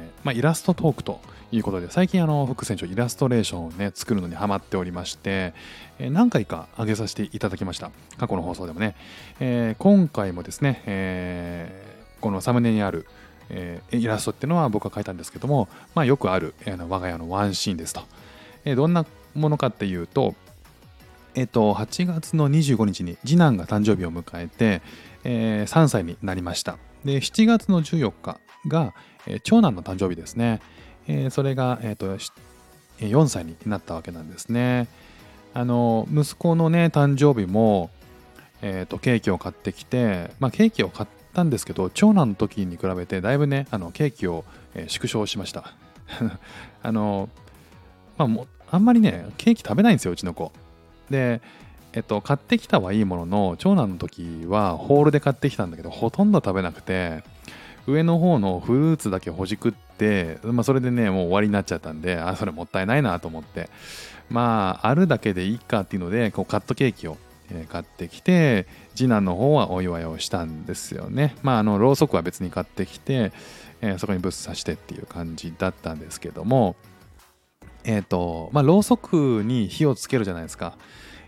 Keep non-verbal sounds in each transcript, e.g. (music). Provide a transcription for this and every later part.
ー、まあ、イラストトークということで最近あの副船長イラストレーションをね作るのにハマっておりまして、え、何回か上げさせていただきました。過去の放送でもね、えー、今回もですね、えこのサムネにある、えイラストっていうのは僕が描いたんですけども、まあ、よくある、えー、我が家のワンシーンですと、えどんなものかっていうとえっと、8月の25日に次男が誕生日を迎えて、えー、3歳になりました。で、7月の14日が、えー、長男の誕生日ですね。えー、それが、えーと、4歳になったわけなんですね。あの息子のね誕生日も、えーと、ケーキを買ってきて、まあ、ケーキを買ったんですけど長男の時に比べてだいぶねあのケーキを、えー、縮小しました (laughs) あのまあもあんまりねケーキ食べないんですようちの子でえっと買ってきたはいいものの長男の時はホールで買ってきたんだけどほとんど食べなくて上の方のフルーツだけほじくって、まあ、それでねもう終わりになっちゃったんであそれもったいないなと思って。まああるだけでいいかっていうのでこうカットケーキを買ってきて次男の方はお祝いをしたんですよね。まああのろうそくは別に買ってきて、えー、そこにぶっ刺してっていう感じだったんですけどもえっ、ー、とまあろうそくに火をつけるじゃないですか。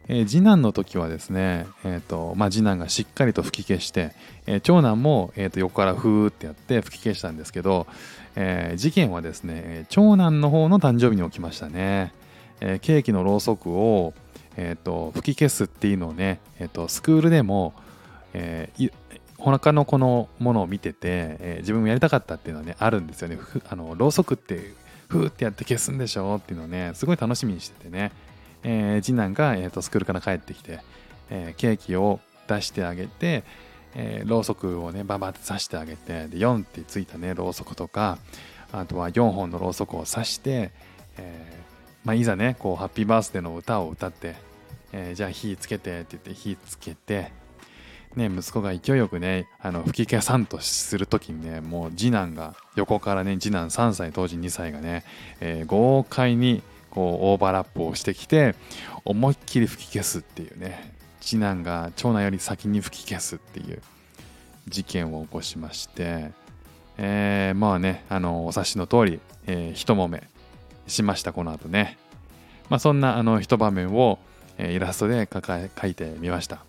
えー、次男の時はですね、えーとまあ、次男がしっかりと吹き消して、えー、長男も、えー、と横からふーってやって吹き消したんですけど、えー、事件はですね長男の方の誕生日に起きましたね、えー、ケーキのろうそくを、えーと、吹き消すっていうのをね、えーと、スクールでも、えー、他のこのものを見てて、えー、自分もやりたかったっていうのはねあるんですよね。あのろうそくってふーってやって消すんでしょっていうのをねすごい楽しみにしててね。えー、次男が、えーと、スクールから帰ってきて、えー、ケーキを出してあげて、えー、ろうそくをねババって刺してあげてで4ってついたねろうそくとかあとは4本のろうそくを刺して、えーまあ、いざねこうハッピーバースデーの歌を歌って、えー、じゃあ火つけてって言って火つけてね、息子が勢いよくねあの吹き消さんとする時にねもう次男が横からね次男3歳当時2歳がね、えー、豪快にこうオーバーラップをしてきて思いっきり吹き消すっていうね次男が長男より先に吹き消すっていう事件を起こしまして、えー、まあねあのお察しの通り、えー、一揉めしましたこの後ね、まあ、そんなあの一場面を、えー、イラストで描いてみました。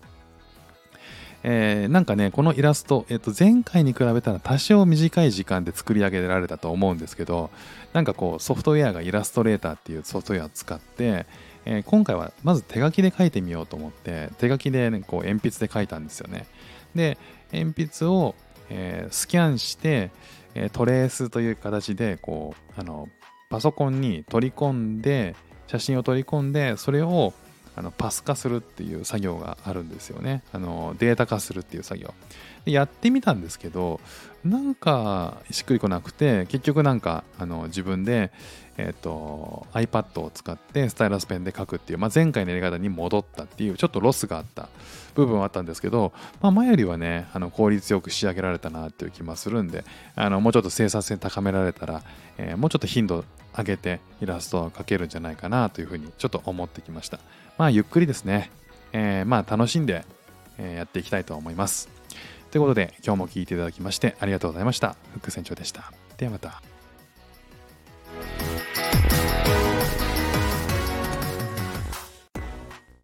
えー、なんかねこのイラスト、えー、と前回に比べたら多少短い時間で作り上げられたと思うんですけどなんかこうソフトウェアがイラストレーターっていうソフトウェアを使って、えー、今回はまず手書きで書いてみようと思って手書きで、ね、こう鉛筆で書いたんですよね。で鉛筆を、えー、スキャンして、えトレースという形でこうあのパソコンに取り込んで写真を取り込んでそれをあのパス化するっていう作業があるんですよね。あのデータ化するっていう作業。やってみたんですけどなんかしっくりこなくて結局なんかあの自分で、えーと、iPad を使ってスタイラスペンで書くっていう、まあ、前回のやり方に戻ったっていうちょっとロスがあった部分はあったんですけど、まあ、前よりはねあの効率よく仕上げられたなっていう気もするんであのもうちょっと生産性高められたら、えー、もうちょっと頻度上げてイラストを描けるんじゃないかなというふうにちょっと思ってきました。まあゆっくりですね、えー、まあ楽しんで、やっていきたいと思います。ということで今日も聴いていただきましてありがとうございました。フック船長でした。ではまた。